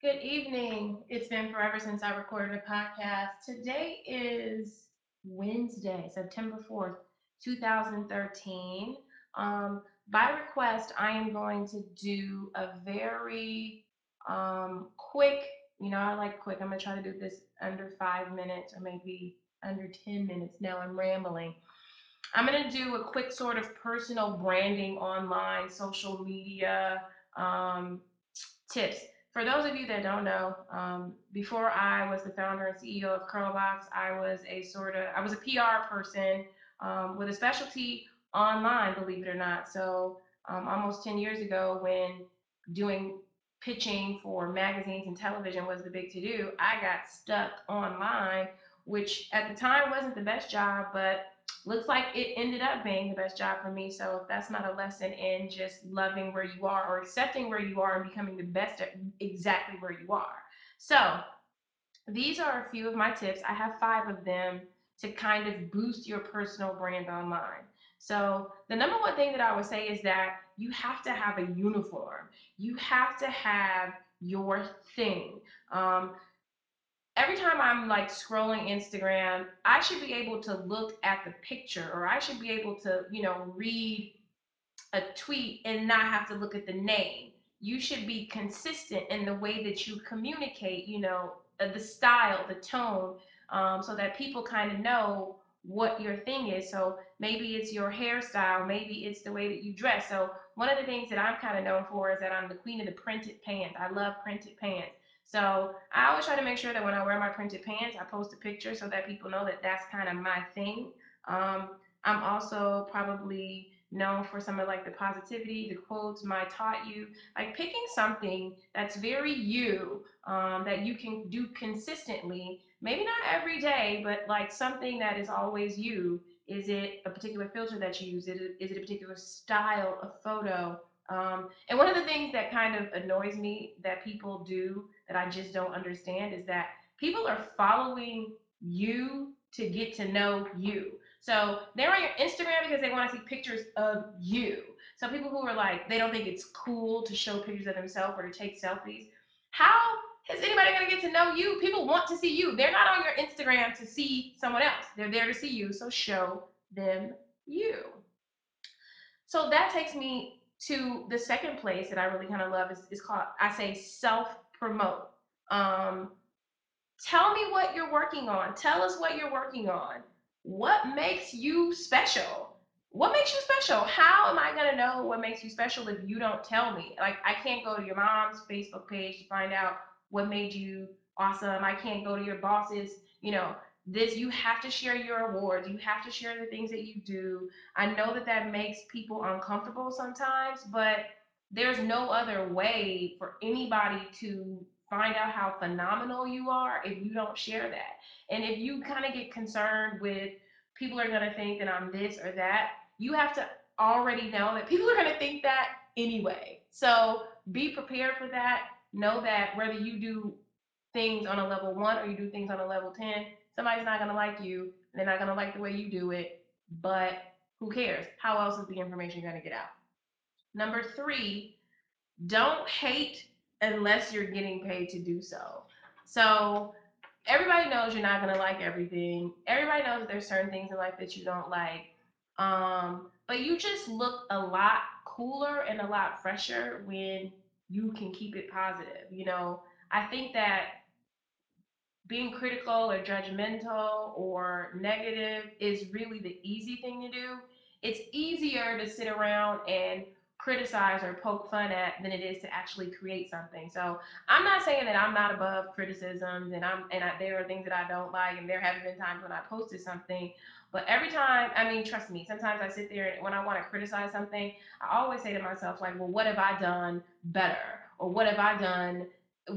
Good evening. It's been forever since I recorded a podcast. Today is Wednesday, September 4th, 2013. Um, by request, I am going to do a very um, quick, you know, I like quick. I'm going to try to do this under five minutes or maybe under 10 minutes. Now I'm rambling. I'm going to do a quick sort of personal branding online, social media um, tips. For those of you that don't know, um, before I was the founder and CEO of Curlbox, I was a sort of I was a PR person um, with a specialty online, believe it or not. So um, almost 10 years ago, when doing pitching for magazines and television was the big to do, I got stuck online, which at the time wasn't the best job, but looks like it ended up being the best job for me. So if that's not a lesson in just loving where you are or accepting where you are and becoming the best at exactly where you are. So these are a few of my tips. I have five of them to kind of boost your personal brand online. So the number one thing that I would say is that you have to have a uniform. You have to have your thing. Um, every time I'm like scrolling Instagram, I should be able to look at the picture or I should be able to, you know, read a tweet and not have to look at the name. You should be consistent in the way that you communicate, you know, uh, the style, the tone, um, so that people kind of know what your thing is. So maybe it's your hairstyle, maybe it's the way that you dress. So one of the things that I'm kind of known for is that I'm the queen of the printed pants. I love printed pants. So I always try to make sure that when I wear my printed pants, I post a picture so that people know that that's kind of my thing. Um, I'm also probably known for some of like the positivity, the quotes, my taught you, like picking something that's very you um, that you can do consistently, maybe not every day, but like something that is always you. Is it a particular filter that you use? Is it, is it a particular style of photo? Um, and one of the things that kind of annoys me that people do that I just don't understand is that people are following you to get to know you. So they're on your Instagram because they want to see pictures of you. So people who are like, they don't think it's cool to show pictures of themselves or to take selfies. How is anybody going to get to know you? People want to see you. They're not on your Instagram to see someone else. They're there to see you. So show them you. So that takes me to the second place that I really kind of love is, is called, I say self promote. Um, tell me what you're working on. Tell us what you're working on. What makes you special? What makes you special? How am I going to know what makes you special if you don't tell me? Like, I can't go to your mom's Facebook page to find out what made you awesome. I can't go to your boss's, you know, this you have to share your awards you have to share the things that you do i know that that makes people uncomfortable sometimes but there's no other way for anybody to find out how phenomenal you are if you don't share that and if you kind of get concerned with people are going to think that i'm this or that you have to already know that people are going to think that anyway so be prepared for that know that whether you do things on a level one or you do things on a level 10 somebody's not going to like you. They're not going to like the way you do it, but who cares? How else is the information going to get out? Number three, don't hate unless you're getting paid to do so. So everybody knows you're not to like everything. Everybody knows there's certain things in life that you don't like. Um, but you just look a lot cooler and a lot fresher when you can keep it positive. You know, I think that being critical or judgmental or negative is really the easy thing to do. It's easier to sit around and criticize or poke fun at than it is to actually create something. So I'm not saying that I'm not above criticisms and I'm and I, there are things that I don't like and there have been times when I posted something, but every time I mean trust me, sometimes I sit there and when I want to criticize something, I always say to myself like, well, what have I done better? Or what have I done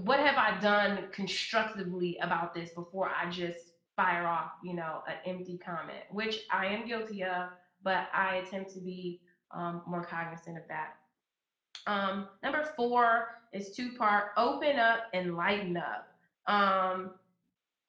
what have I done constructively about this before I just fire off, you know, an empty comment, which I am guilty of, but I attempt to be um, more cognizant of that. Um, number four is two part open up and lighten up. Um,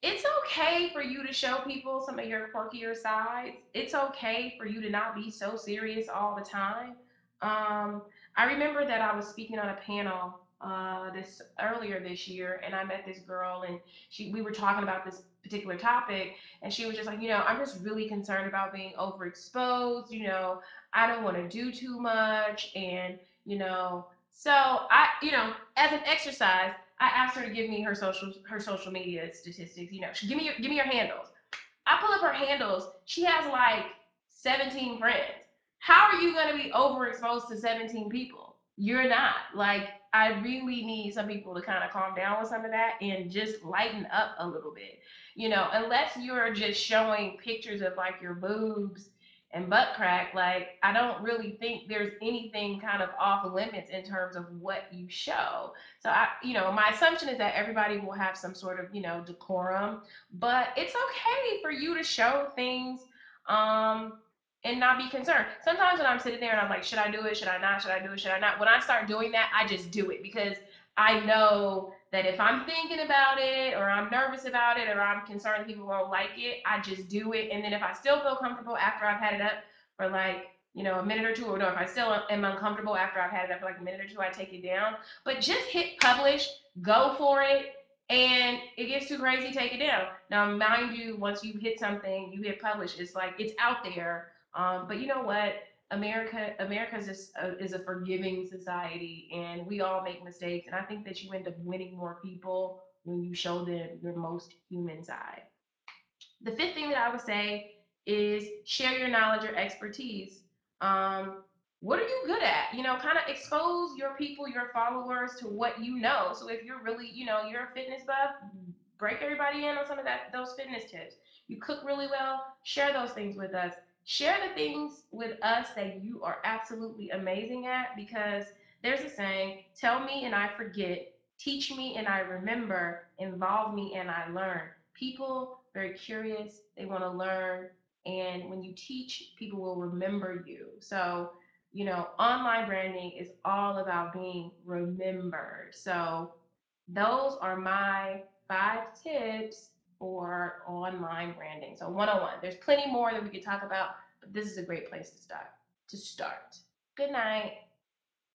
it's okay for you to show people some of your quirkier sides. It's okay for you to not be so serious all the time. Um, I remember that I was speaking on a panel uh, this earlier this year, and I met this girl, and she we were talking about this particular topic, and she was just like, you know, I'm just really concerned about being overexposed. You know, I don't want to do too much, and you know, so I, you know, as an exercise, I asked her to give me her social her social media statistics. You know, she, give me your give me your handles. I pull up her handles. She has like 17 friends. How are you going to be overexposed to 17 people? You're not. Like, I really need some people to kind of calm down with some of that and just lighten up a little bit. You know, unless you're just showing pictures of like your boobs and butt crack, like, I don't really think there's anything kind of off limits in terms of what you show. So, I, you know, my assumption is that everybody will have some sort of, you know, decorum but it's okay for you to show things um, and not be concerned. Sometimes when I'm sitting there and I'm like, should I do it? Should I not? Should I do it? Should I not? When I start doing that, I just do it because I know that if I'm thinking about it or I'm nervous about it or I'm concerned people won't like it, I just do it. And then if I still feel comfortable after I've had it up for like, you know, a minute or two, or no, if I still am uncomfortable after I've had it up for like a minute or two, I take it down. But just hit publish, go for it, and it gets too crazy, take it down. Now, mind you, once you hit something, you hit publish. It's like it's out there. Um, but you know what? America, America is a, is a forgiving society, and we all make mistakes. And I think that you end up winning more people when you show them your most human side. The fifth thing that I would say is share your knowledge or expertise. Um, what are you good at? You know, kind of expose your people, your followers to what you know. So if you're really, you know, you're a fitness buff, break everybody in on some of that those fitness tips. You cook really well, share those things with us. Share the things with us that you are absolutely amazing at because there's a saying, tell me and I forget, teach me and I remember, involve me and I learn. People very curious, they want to learn, and when you teach, people will remember you. So, you know, online branding is all about being remembered. So, those are my five tips for online branding. So 101. There's plenty more that we could talk about, but this is a great place to start. To start. Good night.